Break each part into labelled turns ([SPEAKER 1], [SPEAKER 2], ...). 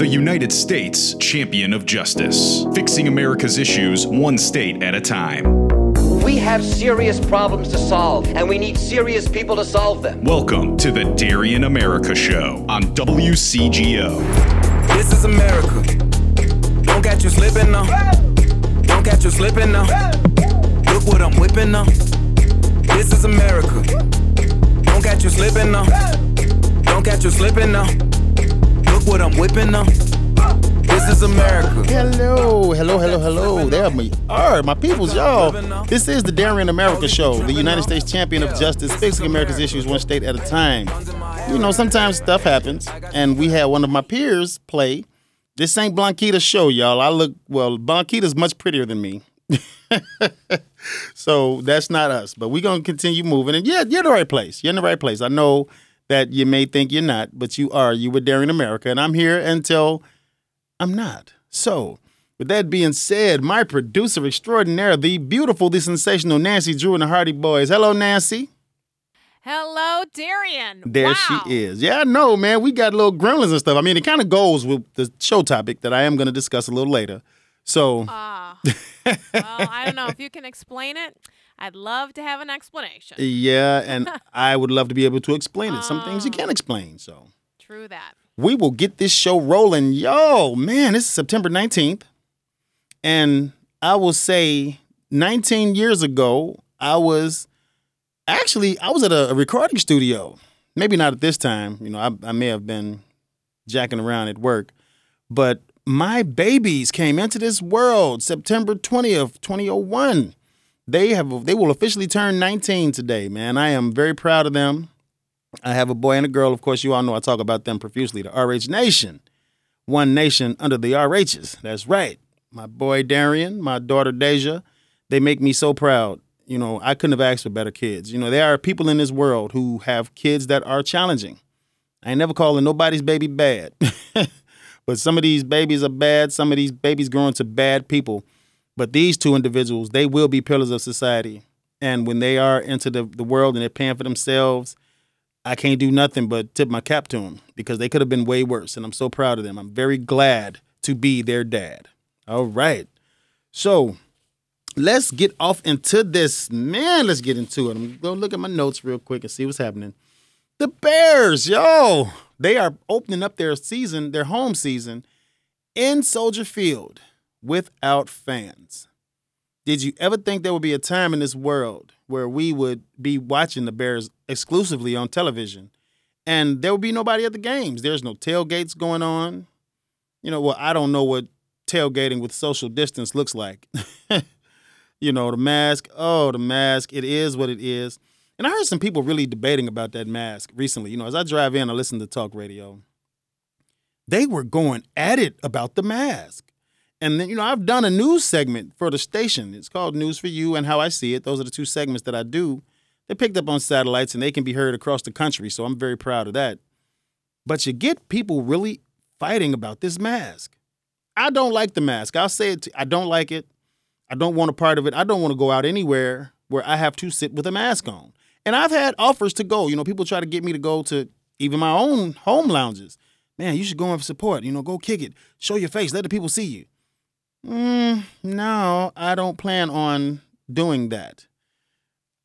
[SPEAKER 1] the United States champion of justice, fixing America's issues one state at a time.
[SPEAKER 2] We have serious problems to solve, and we need serious people to solve them.
[SPEAKER 1] Welcome to the Darian America Show on WCGO.
[SPEAKER 3] This is America. Don't catch you slipping now. Don't catch you slipping now. Look what I'm whipping now. This is America. Don't catch you slipping now. Don't catch you slipping now. Look what I'm whipping now. This is America.
[SPEAKER 4] Hello, hello, hello, hello. There we are, my peoples, y'all. This is the Darian America Show, the United States champion of justice, fixing America's issues one state at a time. You know, sometimes stuff happens, and we had one of my peers play. This ain't Blanquita's show, y'all. I look, well, Blanquita's much prettier than me. so that's not us, but we're going to continue moving. And yeah, you're in the right place. You're in the right place. I know that you may think you're not, but you are. You were Darian America, and I'm here until I'm not. So, with that being said, my producer extraordinaire, the beautiful, the sensational Nancy Drew and the Hardy Boys. Hello, Nancy.
[SPEAKER 5] Hello, Darian.
[SPEAKER 4] There
[SPEAKER 5] wow.
[SPEAKER 4] she is. Yeah, I know, man. We got little gremlins and stuff. I mean, it kind of goes with the show topic that I am going to discuss a little later. So,
[SPEAKER 5] Ah. well, I don't know if you can explain it. I'd love to have an explanation.
[SPEAKER 4] yeah, and I would love to be able to explain it. Some things you can't oh. explain. So,
[SPEAKER 5] True that.
[SPEAKER 4] we will get this show rolling. Yo, man, this is September 19th. And I will say 19 years ago, I was actually I was at a, a recording studio. Maybe not at this time. You know, I, I may have been jacking around at work, but my babies came into this world September 20th, 2001. They have they will officially turn 19 today, man. I am very proud of them. I have a boy and a girl. Of course, you all know I talk about them profusely. The RH Nation, one nation under the RHs. That's right. My boy Darian, my daughter Deja, they make me so proud. You know, I couldn't have asked for better kids. You know, there are people in this world who have kids that are challenging. I ain't never calling nobody's baby bad. but some of these babies are bad. Some of these babies grow into bad people. But these two individuals, they will be pillars of society. And when they are into the, the world and they're paying for themselves, I can't do nothing but tip my cap to them because they could have been way worse. And I'm so proud of them. I'm very glad to be their dad. All right. So let's get off into this. Man, let's get into it. I'm going to look at my notes real quick and see what's happening. The Bears, yo, they are opening up their season, their home season in Soldier Field without fans. Did you ever think there would be a time in this world where we would be watching the Bears exclusively on television and there would be nobody at the games? There's no tailgates going on. You know, well, I don't know what tailgating with social distance looks like. you know, the mask, oh, the mask, it is what it is. And I heard some people really debating about that mask recently. You know, as I drive in, I listen to talk radio. They were going at it about the mask. And then, you know, I've done a news segment for the station. It's called News for You and How I See It. Those are the two segments that I do. They're picked up on satellites and they can be heard across the country. So I'm very proud of that. But you get people really fighting about this mask. I don't like the mask. I'll say it. I don't like it. I don't want a part of it. I don't want to go out anywhere where I have to sit with a mask on. And I've had offers to go. You know, people try to get me to go to even my own home lounges. Man, you should go and support. You know, go kick it. Show your face. Let the people see you. Mm, no, I don't plan on doing that.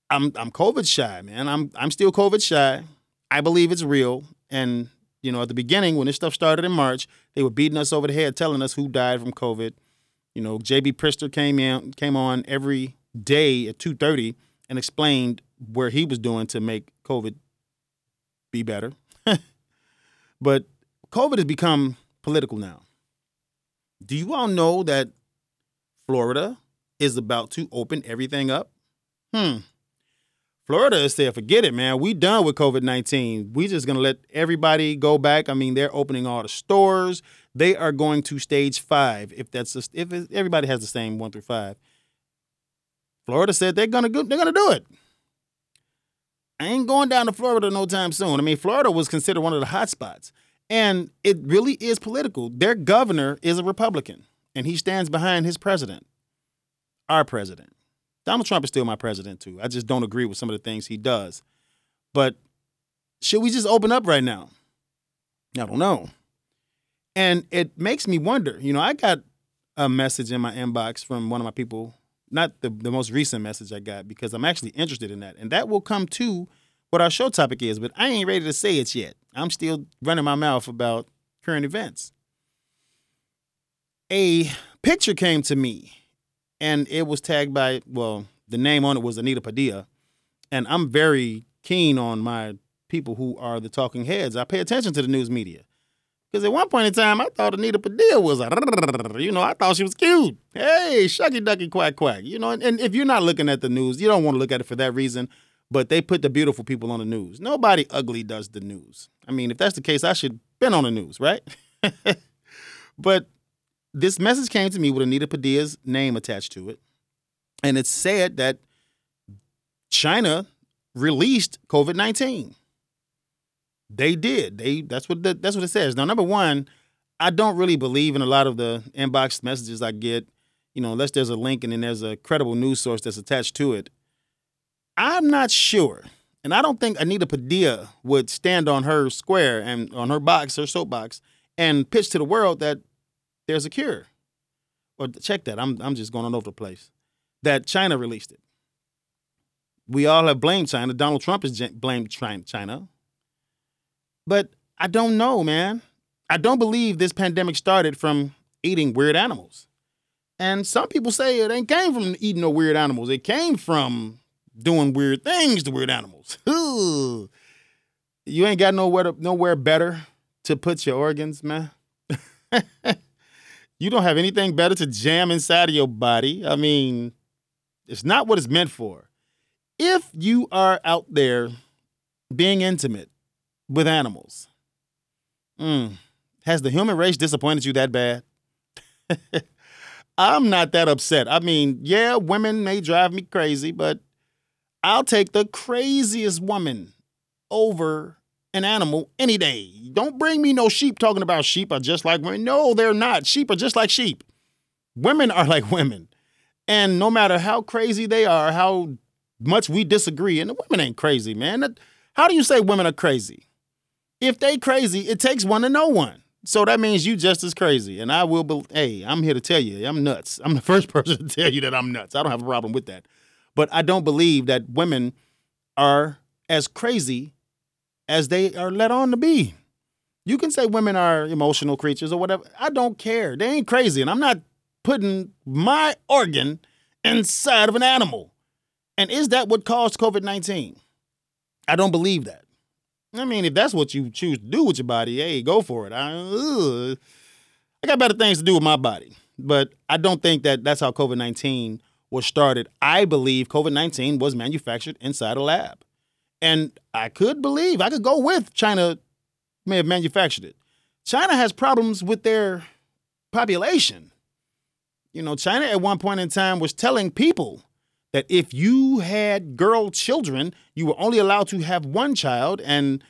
[SPEAKER 4] I'm I'm COVID shy, man. I'm I'm still COVID shy. I believe it's real. And you know, at the beginning when this stuff started in March, they were beating us over the head, telling us who died from COVID. You know, JB Pritzker came in came on every day at two thirty and explained where he was doing to make COVID be better. but COVID has become political now. Do you all know that Florida is about to open everything up? Hmm. Florida is saying, forget it, man. We done with COVID 19. We just gonna let everybody go back. I mean, they're opening all the stores. They are going to stage five. If that's a, if everybody has the same one through five. Florida said they're gonna go, they're gonna do it. I ain't going down to Florida no time soon. I mean, Florida was considered one of the hot spots. And it really is political. Their governor is a Republican, and he stands behind his president, our president. Donald Trump is still my president, too. I just don't agree with some of the things he does. But should we just open up right now? I don't know. And it makes me wonder, you know, I got a message in my inbox from one of my people, not the, the most recent message I got, because I'm actually interested in that. And that will come to what our show topic is, but I ain't ready to say it yet. I'm still running my mouth about current events. A picture came to me and it was tagged by, well, the name on it was Anita Padilla. And I'm very keen on my people who are the talking heads. I pay attention to the news media. Because at one point in time, I thought Anita Padilla was a, you know, I thought she was cute. Hey, shucky ducky quack quack. You know, and, and if you're not looking at the news, you don't want to look at it for that reason. But they put the beautiful people on the news. Nobody ugly does the news. I mean, if that's the case, I should been on the news, right? but this message came to me with Anita Padilla's name attached to it. And it said that China released COVID 19. They did. They that's what the, that's what it says. Now, number one, I don't really believe in a lot of the inbox messages I get. You know, unless there's a link and then there's a credible news source that's attached to it. I'm not sure, and I don't think Anita Padilla would stand on her square and on her box, her soapbox, and pitch to the world that there's a cure. Or check that. I'm I'm just going all over the place. That China released it. We all have blamed China. Donald Trump has blamed China. But I don't know, man. I don't believe this pandemic started from eating weird animals. And some people say it ain't came from eating no weird animals. It came from doing weird things to weird animals. you ain't got nowhere to, nowhere better to put your organs, man. you don't have anything better to jam inside of your body. I mean, it's not what it's meant for. If you are out there being intimate with animals, mm, has the human race disappointed you that bad? I'm not that upset. I mean, yeah, women may drive me crazy, but I'll take the craziest woman over an animal any day. Don't bring me no sheep talking about sheep are just like women. No, they're not. Sheep are just like sheep. Women are like women. And no matter how crazy they are, how much we disagree, and the women ain't crazy, man. How do you say women are crazy? If they crazy, it takes one to know one. So that means you just as crazy. And I will be hey, I'm here to tell you, I'm nuts. I'm the first person to tell you that I'm nuts. I don't have a problem with that. But I don't believe that women are as crazy as they are let on to be. You can say women are emotional creatures or whatever. I don't care. They ain't crazy. And I'm not putting my organ inside of an animal. And is that what caused COVID 19? I don't believe that. I mean, if that's what you choose to do with your body, hey, go for it. I, uh, I got better things to do with my body. But I don't think that that's how COVID 19 was started. I believe COVID 19 was manufactured inside a lab. And I could believe, I could go with China may have manufactured it. China has problems with their population. You know, China at one point in time was telling people that if you had girl children, you were only allowed to have one child, and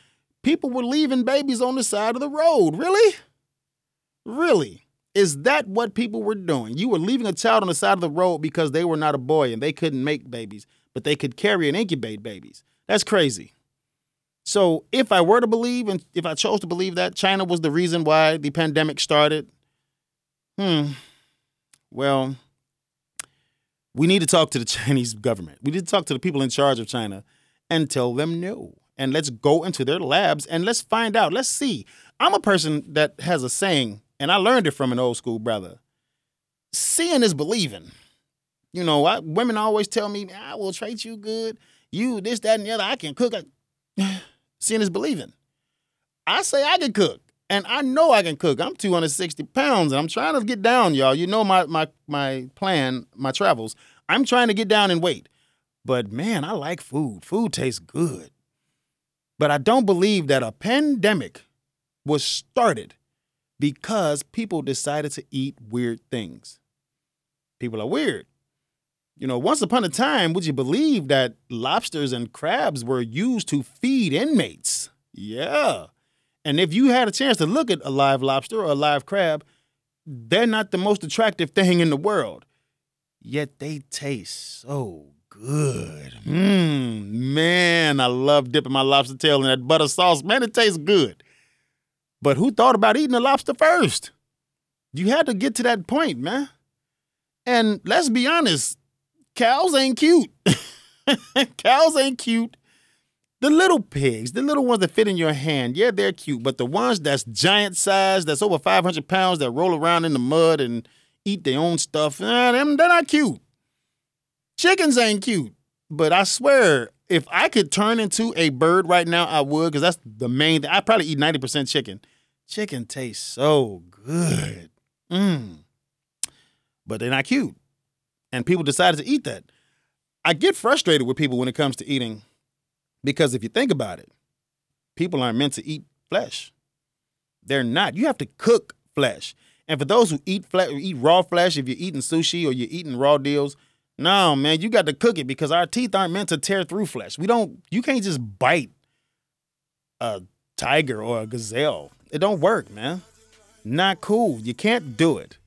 [SPEAKER 4] people were leaving babies on the side of the road. Really? Really? Is that what people were doing? You were leaving a child on the side of the road because they were not a boy and they couldn't make babies, but they could carry and incubate babies. That's crazy. So, if I were to believe, and if I chose to believe that China was the reason why the pandemic started, hmm, well, we need to talk to the Chinese government. We need to talk to the people in charge of China and tell them no. And let's go into their labs and let's find out. Let's see. I'm a person that has a saying and I learned it from an old school brother. Seeing is believing. You know, I, women always tell me, I will treat you good. You, this, that, and the other. I can cook. Seeing is believing. I say I can cook. And I know I can cook. I'm 260 pounds and I'm trying to get down, y'all. You know my my my plan, my travels. I'm trying to get down in weight. But man, I like food. Food tastes good. But I don't believe that a pandemic was started because people decided to eat weird things. People are weird. You know, once upon a time, would you believe that lobsters and crabs were used to feed inmates? Yeah. And if you had a chance to look at a live lobster or a live crab, they're not the most attractive thing in the world. Yet they taste so good. Mmm, man, I love dipping my lobster tail in that butter sauce. Man, it tastes good. But who thought about eating a lobster first? You had to get to that point, man. And let's be honest, cows ain't cute. cows ain't cute. The little pigs, the little ones that fit in your hand, yeah, they're cute. But the ones that's giant size, that's over 500 pounds, that roll around in the mud and eat their own stuff, eh, them, they're not cute. Chickens ain't cute. But I swear, if I could turn into a bird right now, I would, because that's the main thing. I probably eat 90% chicken. Chicken tastes so good. Mmm. But they're not cute. And people decided to eat that. I get frustrated with people when it comes to eating because if you think about it, people aren't meant to eat flesh. They're not. You have to cook flesh. And for those who eat flesh, eat raw flesh, if you're eating sushi or you're eating raw deals, no, man, you got to cook it because our teeth aren't meant to tear through flesh. We don't. You can't just bite a tiger or a gazelle. It don't work, man. Not cool. You can't do it.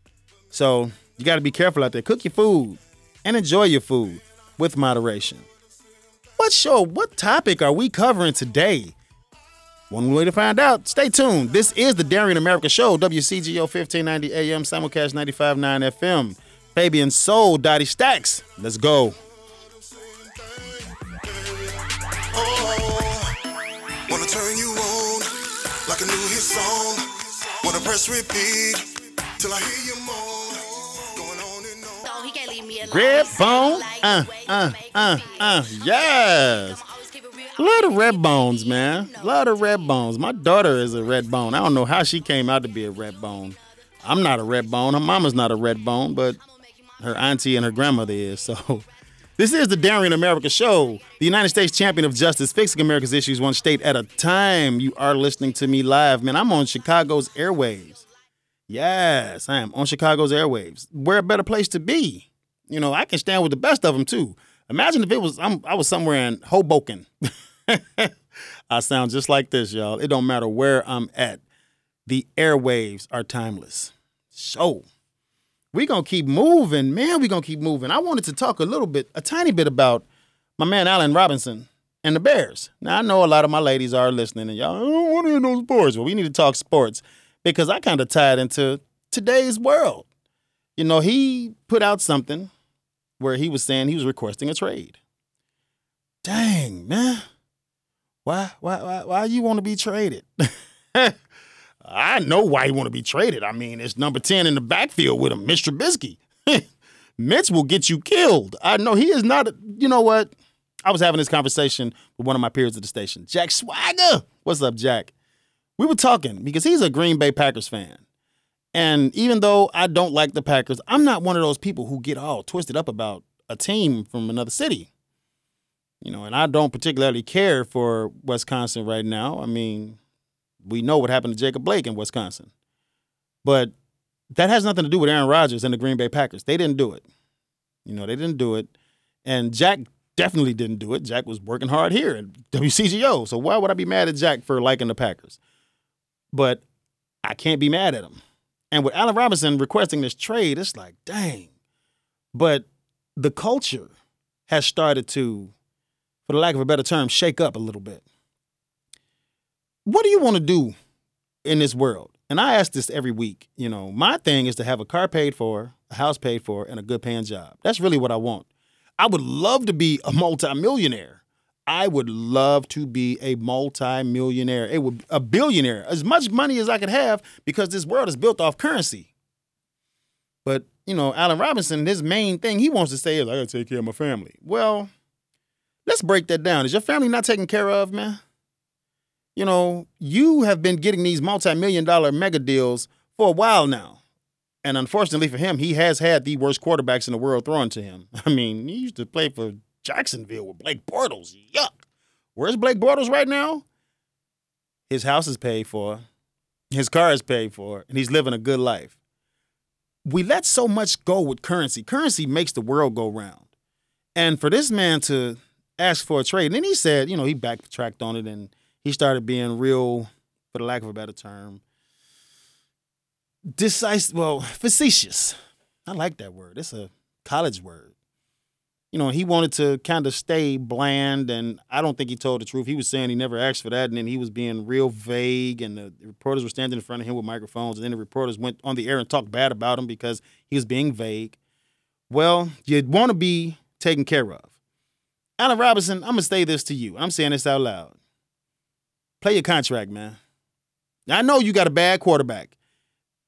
[SPEAKER 4] So you got to be careful out there. Cook your food and enjoy your food with moderation. What show, what topic are we covering today? One way to find out. Stay tuned. This is the Darian America Show, WCGO 1590 AM, simulcast 95.9 FM. Fabian Soul, Dottie Stacks. Let's go.
[SPEAKER 6] Oh, wanna turn you on like a new hit song. Wanna press repeat till I hear you moan. Going on and on.
[SPEAKER 7] So he can't leave me alone.
[SPEAKER 4] Red bone. Uh,
[SPEAKER 7] the way you
[SPEAKER 4] uh, uh, uh. Yes.
[SPEAKER 7] I'ma always keep it real.
[SPEAKER 4] Love the red bones, man.
[SPEAKER 7] No.
[SPEAKER 4] Love the red bones. My daughter is a red bone. I don't know how she came out to be a red bone. I'm not a red bone. Her mama's not a red bone, but her auntie and her grandmother is. So this is the Darian America Show, the United States champion of justice, fixing America's issues one state at a time. You are listening to me live, man. I'm on Chicago's airwaves. Yes, I am on Chicago's airwaves. Where a better place to be? You know, I can stand with the best of them too. Imagine if it was I'm, I was somewhere in Hoboken. I sound just like this, y'all. It don't matter where I'm at. The airwaves are timeless. So, we gonna keep moving, man. We gonna keep moving. I wanted to talk a little bit, a tiny bit about my man Allen Robinson and the Bears. Now I know a lot of my ladies are listening, and y'all I don't want to hear no sports. but we need to talk sports because I kind of tied into today's world. You know, he put out something where he was saying he was requesting a trade. Dang, man. Why, why, why, why you want to be traded? I know why he want to be traded. I mean, it's number 10 in the backfield with him, Mr. Trubisky. Mitch will get you killed. I know he is not, you know what? I was having this conversation with one of my peers at the station, Jack Swagger. What's up, Jack? We were talking because he's a Green Bay Packers fan. And even though I don't like the Packers, I'm not one of those people who get all twisted up about a team from another city. You know, and I don't particularly care for Wisconsin right now. I mean, we know what happened to Jacob Blake in Wisconsin. But that has nothing to do with Aaron Rodgers and the Green Bay Packers. They didn't do it. You know, they didn't do it. And Jack definitely didn't do it. Jack was working hard here at WCGO. So why would I be mad at Jack for liking the Packers? But I can't be mad at him. And with Allen Robinson requesting this trade, it's like, dang. But the culture has started to, for the lack of a better term, shake up a little bit. What do you want to do in this world? And I ask this every week. You know, my thing is to have a car paid for, a house paid for, and a good paying job. That's really what I want. I would love to be a multimillionaire. I would love to be a multimillionaire. It would a billionaire. As much money as I could have because this world is built off currency. But, you know, Allen Robinson, his main thing he wants to say is I gotta take care of my family. Well, let's break that down. Is your family not taken care of, man? You know, you have been getting these multi-million dollar mega deals for a while now. And unfortunately for him, he has had the worst quarterbacks in the world thrown to him. I mean, he used to play for Jacksonville with Blake Bortles. Yuck. Where's Blake Bortles right now? His house is paid for, his car is paid for, and he's living a good life. We let so much go with currency. Currency makes the world go round. And for this man to ask for a trade, and then he said, you know, he backtracked on it and he started being real, for the lack of a better term, decisive, well, facetious. I like that word. It's a college word. you know, he wanted to kind of stay bland, and I don't think he told the truth. He was saying he never asked for that, and then he was being real vague, and the reporters were standing in front of him with microphones, and then the reporters went on the air and talked bad about him because he was being vague. Well, you'd want to be taken care of. Allen Robinson, I'm gonna say this to you. I'm saying this out loud. Play your contract, man. I know you got a bad quarterback.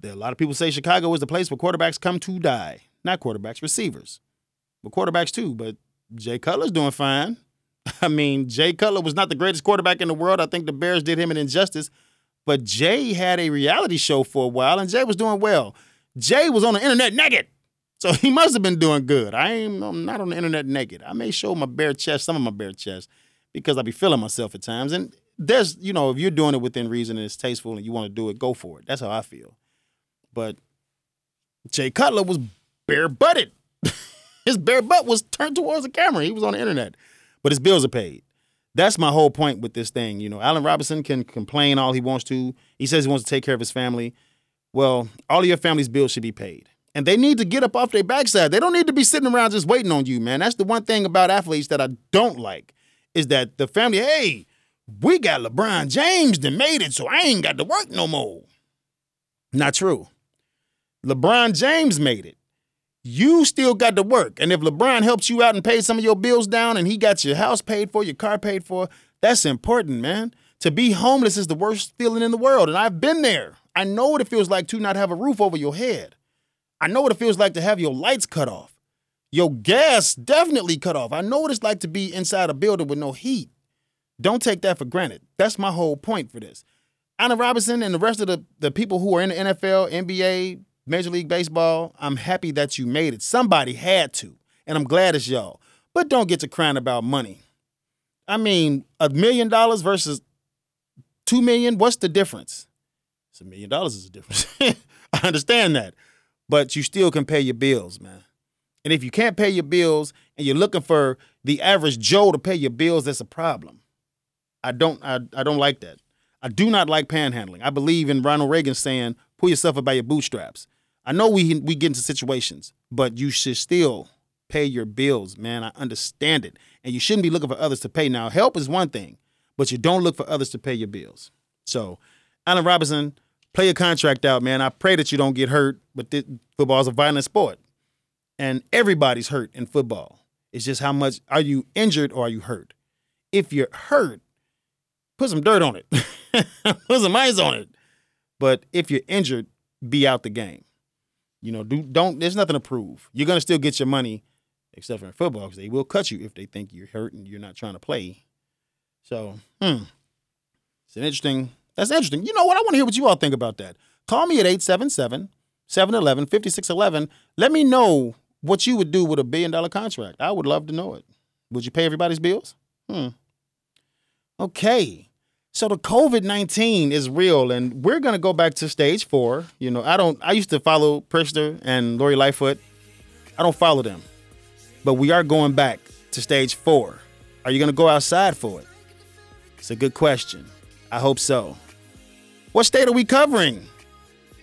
[SPEAKER 4] There, a lot of people say Chicago is the place where quarterbacks come to die. Not quarterbacks, receivers. But quarterbacks too. But Jay Cutler's doing fine. I mean, Jay Cutler was not the greatest quarterback in the world. I think the Bears did him an injustice. But Jay had a reality show for a while, and Jay was doing well. Jay was on the internet naked. So he must have been doing good. I ain't I'm not on the internet naked. I may show my bare chest, some of my bare chest, because I be feeling myself at times. And there's, you know, if you're doing it within reason and it's tasteful and you want to do it, go for it. That's how I feel. But Jay Cutler was bare butted. his bare butt was turned towards the camera. He was on the internet. But his bills are paid. That's my whole point with this thing. You know, Allen Robinson can complain all he wants to. He says he wants to take care of his family. Well, all of your family's bills should be paid. And they need to get up off their backside. They don't need to be sitting around just waiting on you, man. That's the one thing about athletes that I don't like is that the family, hey, we got LeBron James that made it, so I ain't got to work no more. Not true. LeBron James made it. You still got to work. And if LeBron helps you out and pays some of your bills down and he got your house paid for, your car paid for, that's important, man. To be homeless is the worst feeling in the world. And I've been there. I know what it feels like to not have a roof over your head. I know what it feels like to have your lights cut off. Your gas definitely cut off. I know what it's like to be inside a building with no heat. Don't take that for granted. That's my whole point for this. Allen Robinson and the rest of the, the people who are in the NFL, NBA, Major League Baseball, I'm happy that you made it. Somebody had to, and I'm glad it's y'all. But don't get to crying about money. I mean, a million dollars versus two million, what's the difference? It's a million dollars is a difference. I understand that. But you still can pay your bills, man. And if you can't pay your bills and you're looking for the average Joe to pay your bills, that's a problem. I don't I, I don't like that. I do not like panhandling. I believe in Ronald Reagan saying, pull yourself up by your bootstraps. I know we we get into situations, but you should still pay your bills, man. I understand it. And you shouldn't be looking for others to pay. Now, help is one thing, but you don't look for others to pay your bills. So, Allen Robinson, play your contract out, man. I pray that you don't get hurt, but this, football is a violent sport. And everybody's hurt in football. It's just how much are you injured or are you hurt? If you're hurt, put some dirt on it. put some ice on it. But if you're injured, be out the game. You know, do don't. There's nothing to prove. You're gonna still get your money, except for in football, because they will cut you if they think you're hurt and you're not trying to play. So, hmm, it's an interesting. That's interesting. You know what? I want to hear what you all think about that. Call me at 877 711 5611. Let me know what you would do with a billion dollar contract. I would love to know it. Would you pay everybody's bills? Hmm. Okay. So the COVID nineteen is real, and we're gonna go back to stage four. You know, I don't. I used to follow Pritzker and Lori Lightfoot. I don't follow them, but we are going back to stage four. Are you gonna go outside for it? It's a good question. I hope so. What state are we covering?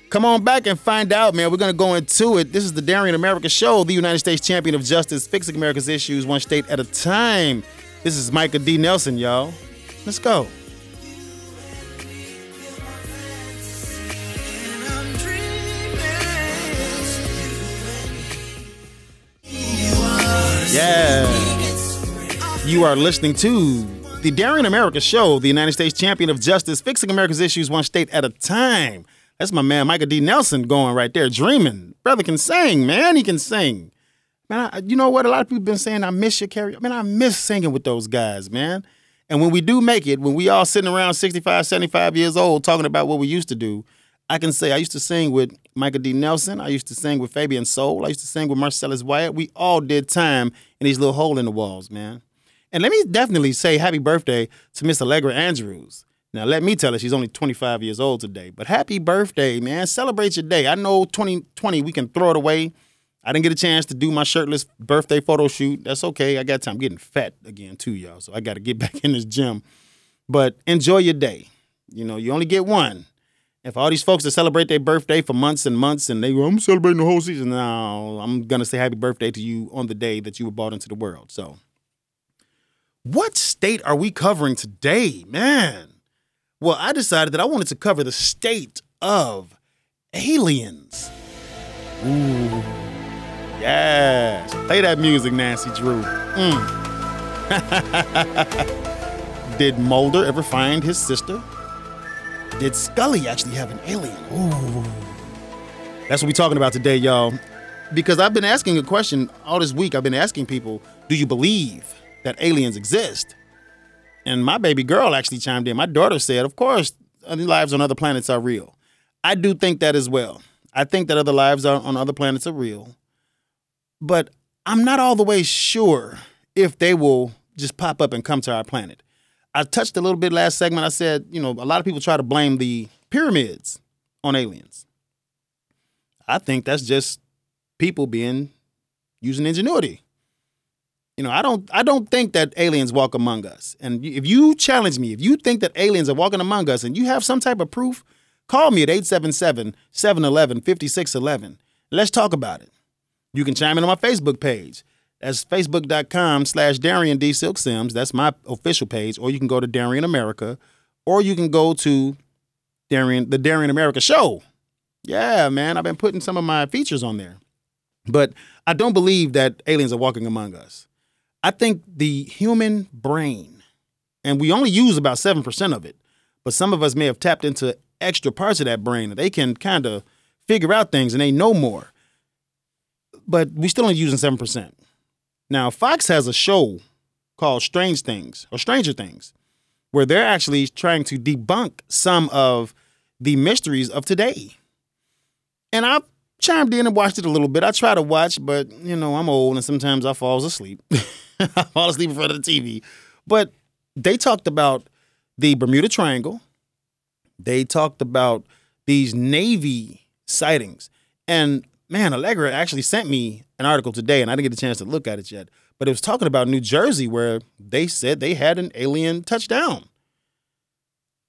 [SPEAKER 4] Come on back and find out, man. We're gonna go into it. This is the Darian America Show, the United States champion of justice, fixing America's issues one state at a time. This is Micah D. Nelson, y'all. Let's go. Yeah. You are listening to the Darian America Show, the United States champion of justice, fixing America's issues one state at a time. That's my man, Micah D. Nelson, going right there, dreaming. Brother can sing, man. He can sing. Man, I, you know what? A lot of people been saying, I miss your carry. Man, I miss singing with those guys, man. And when we do make it, when we all sitting around 65, 75 years old talking about what we used to do, I can say I used to sing with Michael D. Nelson. I used to sing with Fabian Soul. I used to sing with Marcellus Wyatt. We all did time in these little hole in the walls, man. And let me definitely say happy birthday to Miss Allegra Andrews. Now, let me tell her she's only 25 years old today, but happy birthday, man. Celebrate your day. I know 2020, we can throw it away. I didn't get a chance to do my shirtless birthday photo shoot. That's okay. I got time. I'm getting fat again, too, y'all. So I got to get back in this gym. But enjoy your day. You know, you only get one. If all these folks that celebrate their birthday for months and months and they go, I'm celebrating the whole season. No, I'm gonna say happy birthday to you on the day that you were brought into the world. So what state are we covering today, man? Well, I decided that I wanted to cover the state of aliens. Ooh. Yes. Play that music, Nancy Drew. Mm. Did Mulder ever find his sister? Did Scully actually have an alien? Ooh. That's what we're talking about today, y'all. Because I've been asking a question all this week. I've been asking people, do you believe that aliens exist? And my baby girl actually chimed in. My daughter said, of course, lives on other planets are real. I do think that as well. I think that other lives on other planets are real. But I'm not all the way sure if they will just pop up and come to our planet. I touched a little bit last segment. I said, you know, a lot of people try to blame the pyramids on aliens. I think that's just people being using ingenuity. You know, I don't I don't think that aliens walk among us. And if you challenge me, if you think that aliens are walking among us and you have some type of proof, call me at 877-711-5611. Let's talk about it. You can chime in on my Facebook page. That's facebook.com slash Darian D. Silk Sims. That's my official page. Or you can go to Darian America. Or you can go to Darian, the Darian America Show. Yeah, man. I've been putting some of my features on there. But I don't believe that aliens are walking among us. I think the human brain, and we only use about 7% of it, but some of us may have tapped into extra parts of that brain. That they can kind of figure out things and they know more. But we still only using 7%. Now, Fox has a show called Strange Things or Stranger Things, where they're actually trying to debunk some of the mysteries of today. And I chimed in and watched it a little bit. I try to watch, but you know, I'm old and sometimes I fall asleep. I fall asleep in front of the TV. But they talked about the Bermuda Triangle. They talked about these Navy sightings. And man, Allegra actually sent me an article today, and I didn't get a chance to look at it yet. But it was talking about New Jersey, where they said they had an alien touchdown.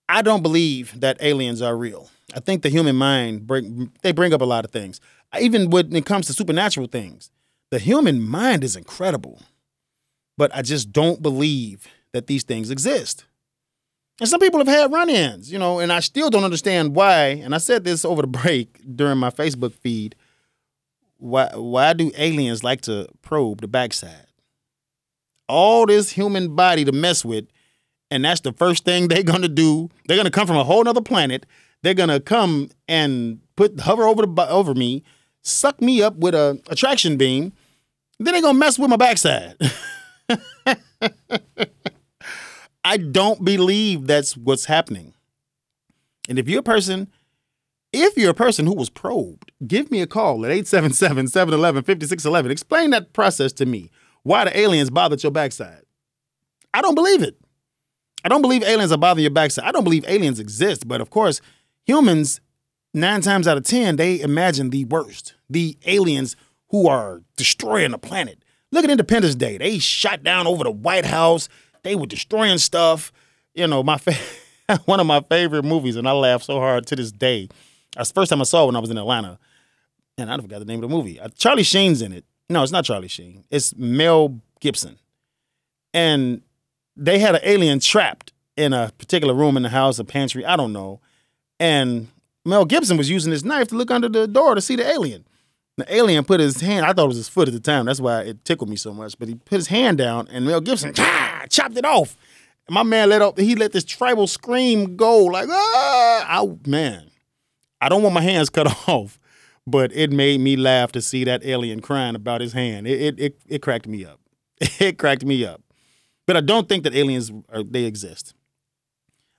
[SPEAKER 4] I don't believe that aliens are real. I think the human mind bring they bring up a lot of things. Even when it comes to supernatural things, the human mind is incredible. But I just don't believe that these things exist. And some people have had run-ins, you know, and I still don't understand why. And I said this over the break during my Facebook feed. Why why do aliens like to probe the backside? All this human body to mess with, and that's the first thing they're gonna do. They're gonna come from a whole other planet. They're gonna come and put hover over the over me, suck me up with a attraction beam. Then they're gonna mess with my backside. I don't believe that's what's happening. And if you're a person, if you're a person who was probed, give me a call at 877 711 5611. Explain that process to me. Why the aliens bothered your backside? I don't believe it. I don't believe aliens are bothering your backside. I don't believe aliens exist. But of course, humans, nine times out of 10, they imagine the worst. The aliens who are destroying the planet. Look at Independence Day. They shot down over the White House. They were destroying stuff. You know, my fa- one of my favorite movies, and I laugh so hard to this day. That's the first time I saw it when I was in Atlanta. And I don't forgot the name of the movie. Uh, Charlie Sheen's in it. No, it's not Charlie Sheen. It's Mel Gibson. And they had an alien trapped in a particular room in the house, a pantry, I don't know. And Mel Gibson was using his knife to look under the door to see the alien. The alien put his hand, I thought it was his foot at the time. That's why it tickled me so much. But he put his hand down and Mel Gibson ah, chopped it off. And my man let up, he let this tribal scream go like, ah, I, man, I don't want my hands cut off, but it made me laugh to see that alien crying about his hand. It, it, it, it cracked me up. It cracked me up. But I don't think that aliens, are, they exist.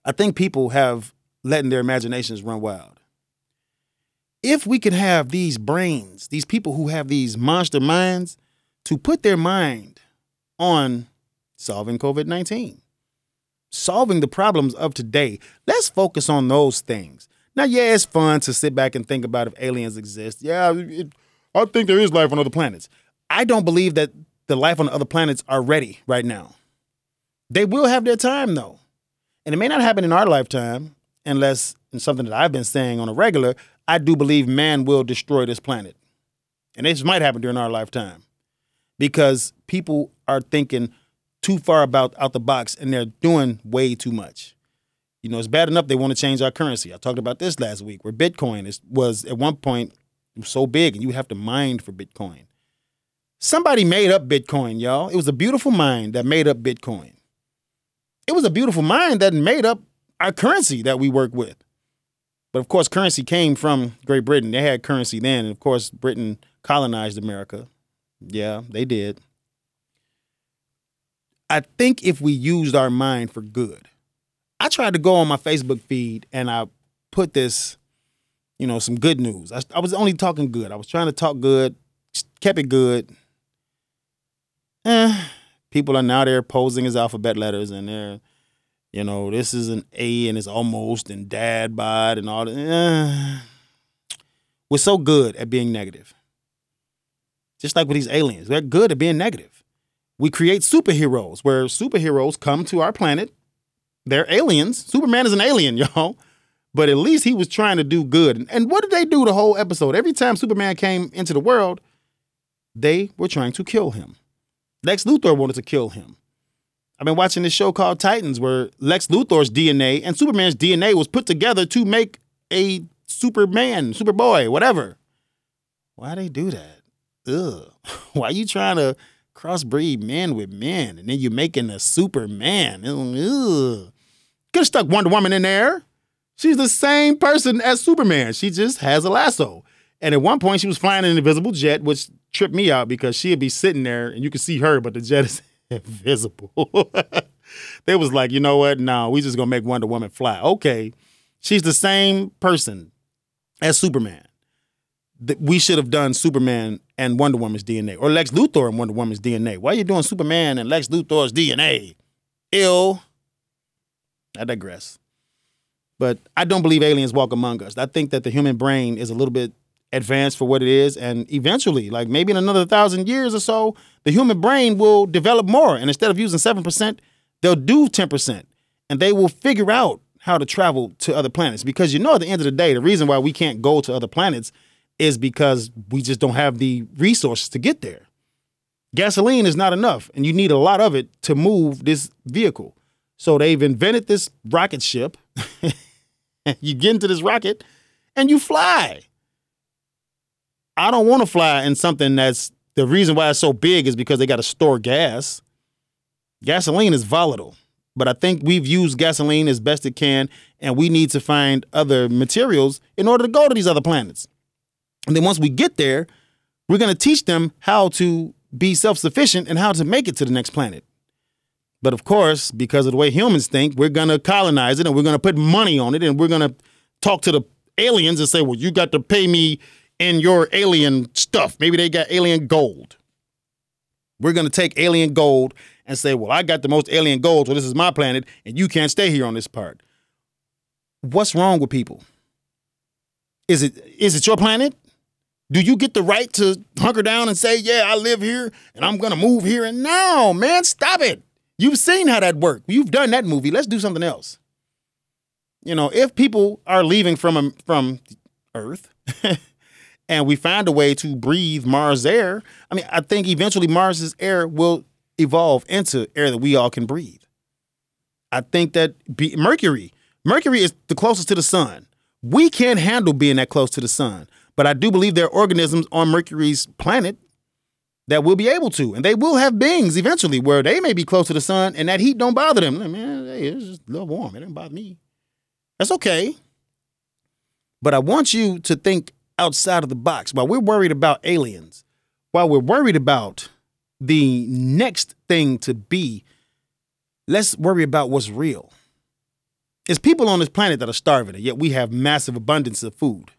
[SPEAKER 4] I think people have letting their imaginations run wild if we could have these brains, these people who have these monster minds, to put their mind on solving COVID 19, solving the problems of today, let's focus on those things. Now, yeah, it's fun to sit back and think about if aliens exist. Yeah, it, I think there is life on other planets. I don't believe that the life on other planets are ready right now. They will have their time, though. And it may not happen in our lifetime unless something that I've been saying on a regular, I do believe man will destroy this planet. And this might happen during our lifetime because people are thinking too far about out the box and they're doing way too much. You know, it's bad enough they want to change our currency. I talked about this last week where Bitcoin is, was at one point so big and you have to mine for Bitcoin. Somebody made up Bitcoin, y'all. It was a beautiful mind that made up Bitcoin. It was a beautiful mind that made up our currency that we work with. But of course, currency came from Great Britain. They had currency then. And of course, Britain colonized America. Yeah, they did. I think if we used our mind for good, I tried to go on my Facebook feed and I put this, you know, some good news. I, I was only talking good. I was trying to talk good, kept it good. Eh, people are now there posing as alphabet letters and they're, you know, this is an A and it's almost and dad bod and all that. Eh. We're so good at being negative. Just like with these aliens, they're good at being negative. We create superheroes where superheroes come to our planet. They're aliens. Superman is an alien, y'all. But at least he was trying to do good. And what did they do the whole episode? Every time Superman came into the world, they were trying to kill him. Lex Luthor wanted to kill him. I've been watching this show called Titans where Lex Luthor's DNA and Superman's DNA was put together to make a Superman, Superboy, whatever. Why they do that? Ugh. Why you trying to crossbreed men with men and then you're making a Superman? Ugh. Could have stuck Wonder Woman in there. She's the same person as Superman. She just has a lasso. And at one point, she was flying an invisible jet, which tripped me out because she'd be sitting there and you could see her, but the jet is invisible. they was like, you know what? No, we just gonna make Wonder Woman fly. Okay, she's the same person as Superman. We should have done Superman and Wonder Woman's DNA, or Lex Luthor and Wonder Woman's DNA. Why are you doing Superman and Lex Luthor's DNA? Ill. I digress. But I don't believe aliens walk among us. I think that the human brain is a little bit advanced for what it is. And eventually, like maybe in another thousand years or so, the human brain will develop more. And instead of using 7%, they'll do 10%. And they will figure out how to travel to other planets. Because you know, at the end of the day, the reason why we can't go to other planets is because we just don't have the resources to get there. Gasoline is not enough, and you need a lot of it to move this vehicle. So they've invented this rocket ship. you get into this rocket and you fly. I don't want to fly in something that's the reason why it's so big is because they got to store gas. Gasoline is volatile, but I think we've used gasoline as best it can, and we need to find other materials in order to go to these other planets. And then once we get there, we're going to teach them how to be self sufficient and how to make it to the next planet. But of course, because of the way humans think, we're going to colonize it and we're going to put money on it and we're going to talk to the aliens and say, well, you got to pay me in your alien stuff. Maybe they got alien gold. We're going to take alien gold and say, well, I got the most alien gold, so this is my planet, and you can't stay here on this part. What's wrong with people? Is it is it your planet? Do you get the right to hunker down and say, yeah, I live here and I'm going to move here? And no, man, stop it. You've seen how that worked. You've done that movie. Let's do something else. You know, if people are leaving from from Earth and we find a way to breathe Mars air, I mean, I think eventually Mars's air will evolve into air that we all can breathe. I think that be, Mercury, Mercury is the closest to the sun. We can't handle being that close to the sun, but I do believe there are organisms on Mercury's planet that will be able to, and they will have beings eventually where they may be close to the sun and that heat don't bother them. Man, hey, it's just a little warm. It doesn't bother me. That's okay. But I want you to think outside of the box. While we're worried about aliens, while we're worried about the next thing to be, let's worry about what's real. It's people on this planet that are starving, and yet we have massive abundance of food.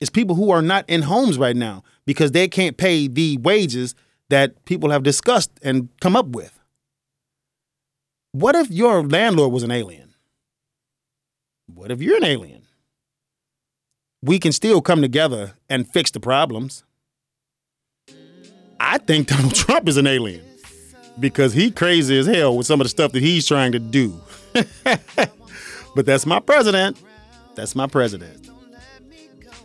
[SPEAKER 4] It's people who are not in homes right now because they can't pay the wages that people have discussed and come up with. What if your landlord was an alien? What if you're an alien? we can still come together and fix the problems. I think Donald Trump is an alien because he crazy as hell with some of the stuff that he's trying to do. but that's my president. That's my president.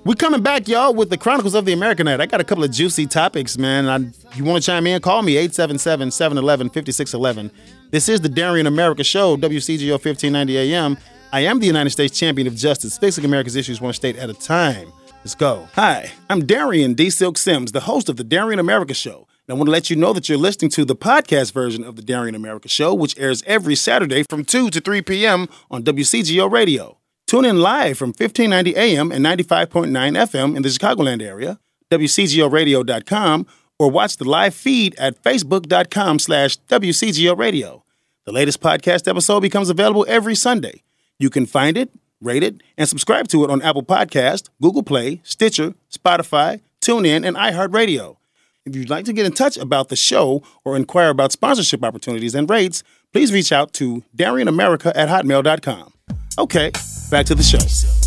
[SPEAKER 4] We coming back, y'all, with the Chronicles of the American Night. I got a couple of juicy topics, man. I, you want to chime in? Call me 877-711-5611. This is the Darian America Show, WCGO 1590 AM. I am the United States Champion of Justice, fixing America's issues one state at a time. Let's go. Hi, I'm Darian D. Silk Sims, the host of the Darian America Show. And I want to let you know that you're listening to the podcast version of the Darian America Show, which airs every Saturday from 2 to 3 p.m. on WCGO Radio. Tune in live from 1590 AM and 95.9 FM in the Chicagoland area, WCGORadio.com, or watch the live feed at Facebook.com slash WCGO Radio. The latest podcast episode becomes available every Sunday. You can find it, rate it, and subscribe to it on Apple Podcast, Google Play, Stitcher, Spotify, TuneIn, and iHeartRadio. If you'd like to get in touch about the show or inquire about sponsorship opportunities and rates, please reach out to DarianAmerica at hotmail.com. Okay, back to the show.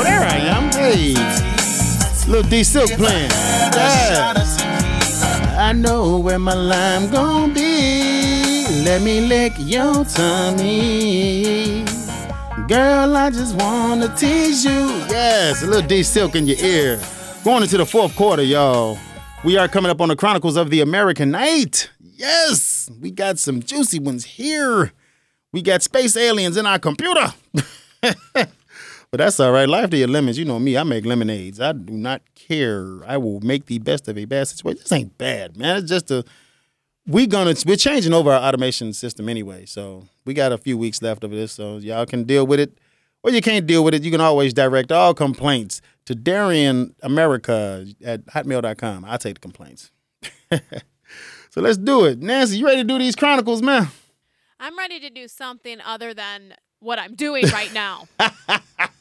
[SPEAKER 4] Show, there I am. Hey, little D Silk playing. Yeah. I know where my lime gonna be. Let me lick your tummy. Girl, I just wanna tease you. Yes, a little D Silk in your ear. Going into the fourth quarter, y'all. We are coming up on the Chronicles of the American Night. Yes, we got some juicy ones here. We got space aliens in our computer. But that's all right. Life to your lemons. You know me. I make lemonades. I do not care. I will make the best of a bad situation. This ain't bad, man. It's just a we gonna we're changing over our automation system anyway. So we got a few weeks left of this. So y'all can deal with it. Or you can't deal with it. You can always direct all complaints to Darian America at hotmail.com. I'll take the complaints. so let's do it. Nancy, you ready to do these chronicles, man?
[SPEAKER 5] I'm ready to do something other than what I'm doing right now.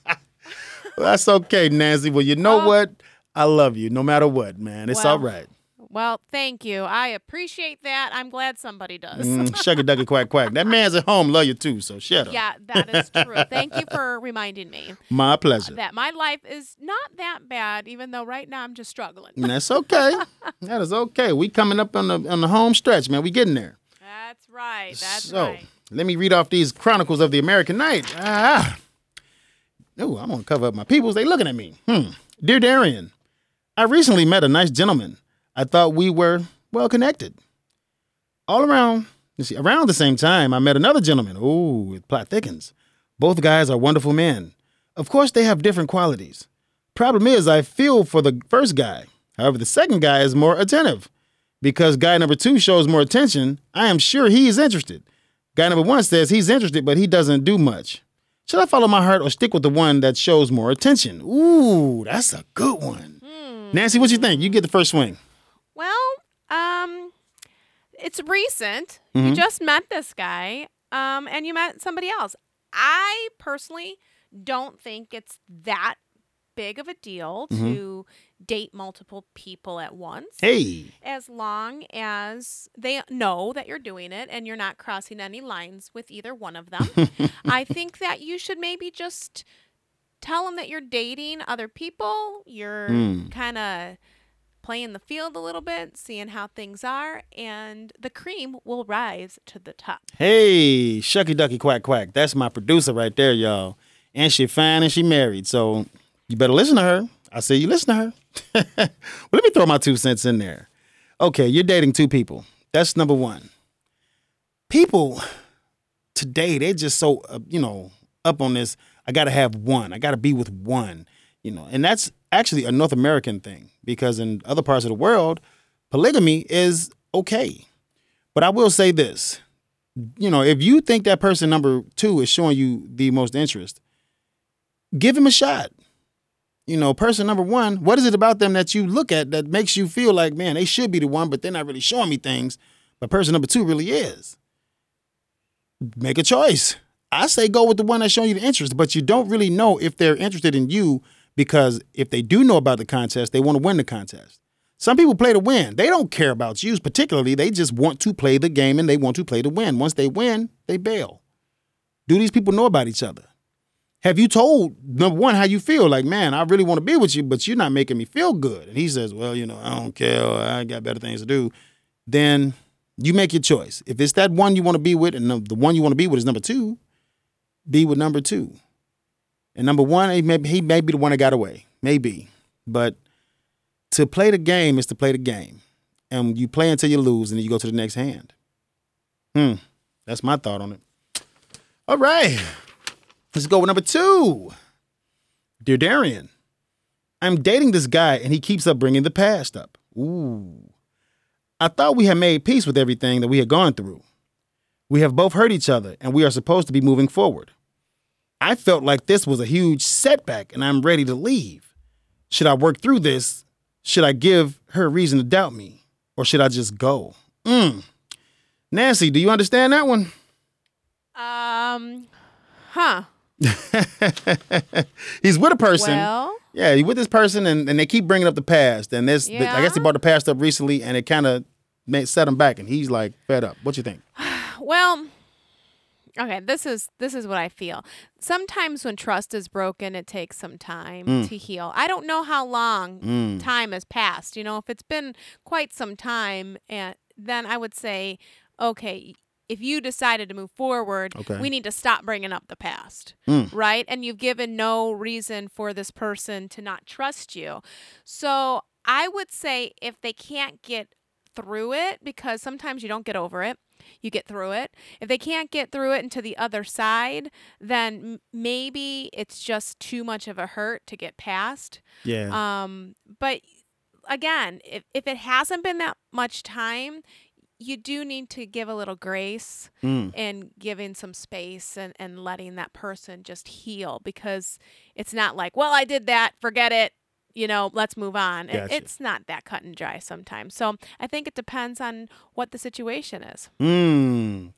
[SPEAKER 4] Well, that's okay, Nancy. Well, you know
[SPEAKER 5] Oh.
[SPEAKER 4] what? I love you no matter what, man. It's
[SPEAKER 5] Well,
[SPEAKER 4] all right.
[SPEAKER 5] well, thank you. I appreciate that. I'm glad somebody does.
[SPEAKER 4] Mm, shucky ducky quack quack. That man's at home love you too, so shut up.
[SPEAKER 5] Yeah, that is true. Thank you for reminding me
[SPEAKER 4] My pleasure.
[SPEAKER 5] that my life is not that bad, even though right now I'm just struggling.
[SPEAKER 4] And that's okay. that is okay. We coming up on the on the home stretch, man. We getting there.
[SPEAKER 5] That's right. That's
[SPEAKER 4] so
[SPEAKER 5] right.
[SPEAKER 4] let me read off these chronicles of the American Night. Ah. Oh, I'm gonna cover up my peoples. They looking at me. Hmm. Dear Darian, I recently met a nice gentleman. I thought we were well connected. All around, you see, around the same time, I met another gentleman. Ooh, the plot thickens. Both guys are wonderful men. Of course, they have different qualities. Problem is, I feel for the first guy. However, the second guy is more attentive. Because guy number two shows more attention, I am sure he is interested. Guy number one says he's interested, but he doesn't do much. Should I follow my heart or stick with the one that shows more attention? Ooh, that's a good one. Nancy, what do you think? You get the first swing.
[SPEAKER 5] Well, um, it's recent.
[SPEAKER 4] Mm-hmm.
[SPEAKER 5] You just met this guy, um, and you met somebody else. I personally don't think it's that big of a deal
[SPEAKER 4] Mm-hmm.
[SPEAKER 5] to date multiple people at once.
[SPEAKER 4] Hey,
[SPEAKER 5] As long as they know that you're doing it and you're not crossing any lines with either one of them. I think that you should maybe just tell them that you're dating other people. You're
[SPEAKER 4] Hmm.
[SPEAKER 5] kind of playing the field a little bit, seeing how things are, and the cream will rise to the top.
[SPEAKER 4] hey, shucky ducky quack quack. That's my producer right there, y'all. And she fine and she married, so you better listen to her. I say you listen to her. Well, let me throw my two cents in there. Okay, you're dating two people. That's number one. People today, they're just so, uh, you know, up on this. I got to have one. I got to be with one, you know. And that's actually a North American thing because in other parts of the world, polygamy is okay. But I will say this you know, if you think that person number two is showing you the most interest, give him a shot. You know, person number one, what is it about them that you look at that makes you feel like, man, they should be the one, but they're not really showing me things, but person number two really is? Make a choice. I say go with the one that's showing you the interest, but you don't really know if they're interested in you because if they do know about the contest, they want to win the contest. Some people play to win. They don't care about you particularly. They just want to play the game and they want to play to win. Once they win, they bail. Do these people know about each other? Have you told number one how you feel? Like, man, I really want to be with you, but you're not making me feel good. And he says, well, you know, I don't care. I got better things to do. Then you make your choice. If it's that one you want to be with, and the, one you want to be with is number two, be with number two. And number one, he may, he may be the one that got away, maybe. But to play the game is to play the game, and you play until you lose, and then you go to the next hand. Hmm, that's my thought on it. All right, let's go with number two. Dear Darian, I'm dating this guy, and he keeps up bringing the past up. Ooh, I thought we had made peace with everything that we had gone through. We have both hurt each other, and we are supposed to be moving forward. I felt like this was a huge setback and I'm ready to leave. Should I work through this? Should I give her reason to doubt me? Or should I just go? Mm. Nancy, do you understand that one?
[SPEAKER 5] Um, huh.
[SPEAKER 4] He's with a person.
[SPEAKER 5] Well,
[SPEAKER 4] yeah, he's with this person and, and they keep bringing up the past. And this, I guess
[SPEAKER 5] he
[SPEAKER 4] brought the past up recently and it kind of set him back and he's like fed up. What you think?
[SPEAKER 5] well, okay. This is this is what I feel. Sometimes when trust is broken, it takes some time
[SPEAKER 4] Mm.
[SPEAKER 5] to heal. I don't know how long time has passed. You know, if it's been quite some time, and then I would say, okay. If you decided to move forward,
[SPEAKER 4] Okay.
[SPEAKER 5] we need to stop bringing up the past,
[SPEAKER 4] Mm.
[SPEAKER 5] right? And you've given no reason for this person to not trust you. So I would say if they can't get through it, because sometimes you don't get over it, you get through it. If they can't get through it and to the other side, then m- maybe it's just too much of a hurt to get past.
[SPEAKER 4] Yeah.
[SPEAKER 5] Um, but again, if, if it hasn't been that much time, you do need to give a little grace
[SPEAKER 4] Mm.
[SPEAKER 5] and giving some space and, and letting that person just heal because it's not like, well, I did that, forget it, you know, let's move on. It- it's not that cut and dry sometimes. So I think it depends on what the situation is.
[SPEAKER 4] Mm.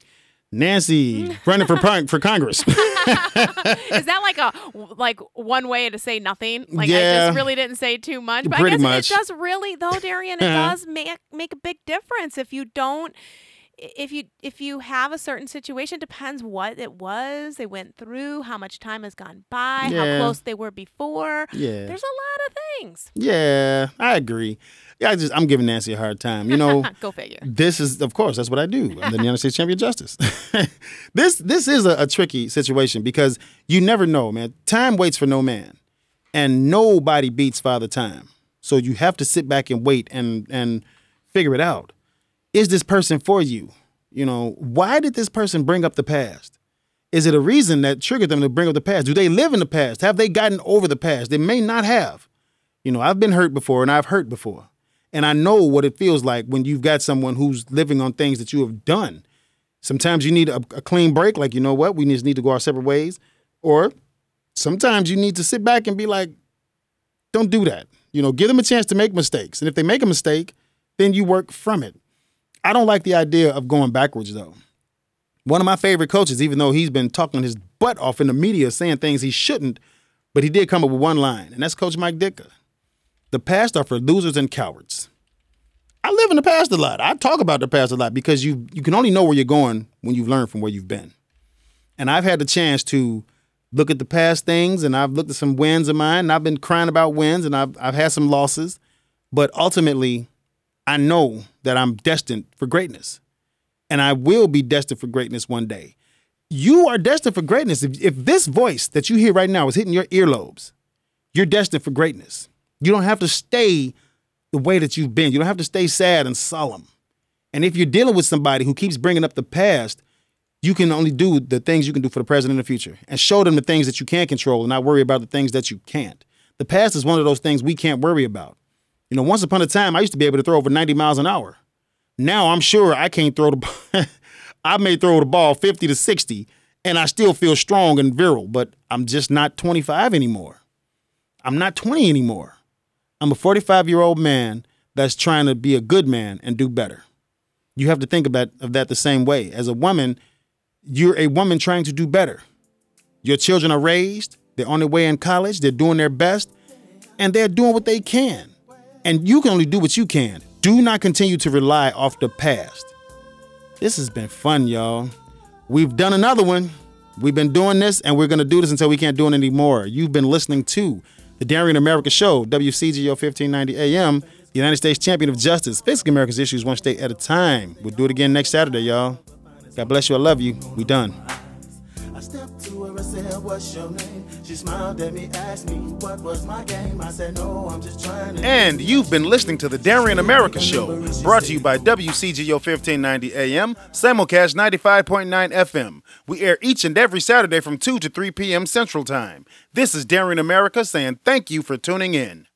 [SPEAKER 4] Nancy running for punk for Congress.
[SPEAKER 5] is that like a like one way to say nothing? Like I just really didn't say too much. But
[SPEAKER 4] Pretty
[SPEAKER 5] I guess
[SPEAKER 4] much.
[SPEAKER 5] it does really though, Darian, it
[SPEAKER 4] Uh-huh.
[SPEAKER 5] does make make a big difference if you don't if you if you have a certain situation depends what it was they went through how much time has gone by
[SPEAKER 4] Yeah.
[SPEAKER 5] how close they were before
[SPEAKER 4] Yeah.
[SPEAKER 5] there's a lot of things
[SPEAKER 4] yeah, I agree. Yeah, I just I'm giving Nancy a hard time. You know,
[SPEAKER 5] go figure
[SPEAKER 4] this is of course that's what I do. I'm the United States Champion of Justice. this this is a, a tricky situation because you never know, man. Time waits for no man, and nobody beats Father Time. So you have to sit back and wait and and figure it out. Is this person for you? You know, why did this person bring up the past? Is it a reason that triggered them to bring up the past? Do they live in the past? Have they gotten over the past? They may not have. You know, I've been hurt before and I've hurt before. And I know what it feels like when you've got someone who's living on things that you have done. Sometimes you need a, a clean break, like, you know what, we just need to go our separate ways. Or sometimes you need to sit back and be like, don't do that. You know, give them a chance to make mistakes. And if they make a mistake, then you work from it. I don't like the idea of going backwards, though. One of my favorite coaches, even though he's been talking his butt off in the media saying things he shouldn't, but he did come up with one line, and that's Coach Mike Ditka. The past are for losers and cowards. I live in the past a lot. I talk about the past a lot because you you can only know where you're going when you've learned from where you've been. And I've had the chance to look at the past things and I've looked at some wins of mine and I've been crying about wins and I've I've had some losses. But ultimately, I know that I'm destined for greatness. And I will be destined for greatness one day. You are destined for greatness. If, if this voice that you hear right now is hitting your earlobes, you're destined for greatness. You don't have to stay the way that you've been. You don't have to stay sad and solemn. And if you're dealing with somebody who keeps bringing up the past, you can only do the things you can do for the present and the future and show them the things that you can control and not worry about the things that you can't. The past is one of those things we can't worry about. You know, once upon a time, I used to be able to throw over 90 miles an hour. Now I'm sure I can't throw the ball. I may throw the ball 50 to 60 and I still feel strong and virile, but I'm just not 25 anymore. I'm not 20 anymore. I'm a 45 year old man that's trying to be a good man and do better. You have to think about of that the same way. As a woman, you're a woman trying to do better. Your children are raised, they're on their way in college, they're doing their best, and they're doing what they can. And you can only do what you can. Do not continue to rely off the past. This has been fun, y'all. We've done another one. We've been doing this, and we're going to do this until we can't do it anymore. You've been listening to the Darian America Show, WCGO 1590 AM, the United States Champion of Justice, fixing America's issues one state at a time. We'll do it again next Saturday, y'all. God bless you. I love you. We done.
[SPEAKER 7] She smiled at me, asked me, What was my game? I said, No, I'm just trying to.
[SPEAKER 4] And you've been listening to the Darian America Show, brought to you by WCGO 1590 AM, simulcast 95.9 FM. We air each and every Saturday from 2 to 3 p.m. Central Time. This is Darian America saying thank you for tuning in.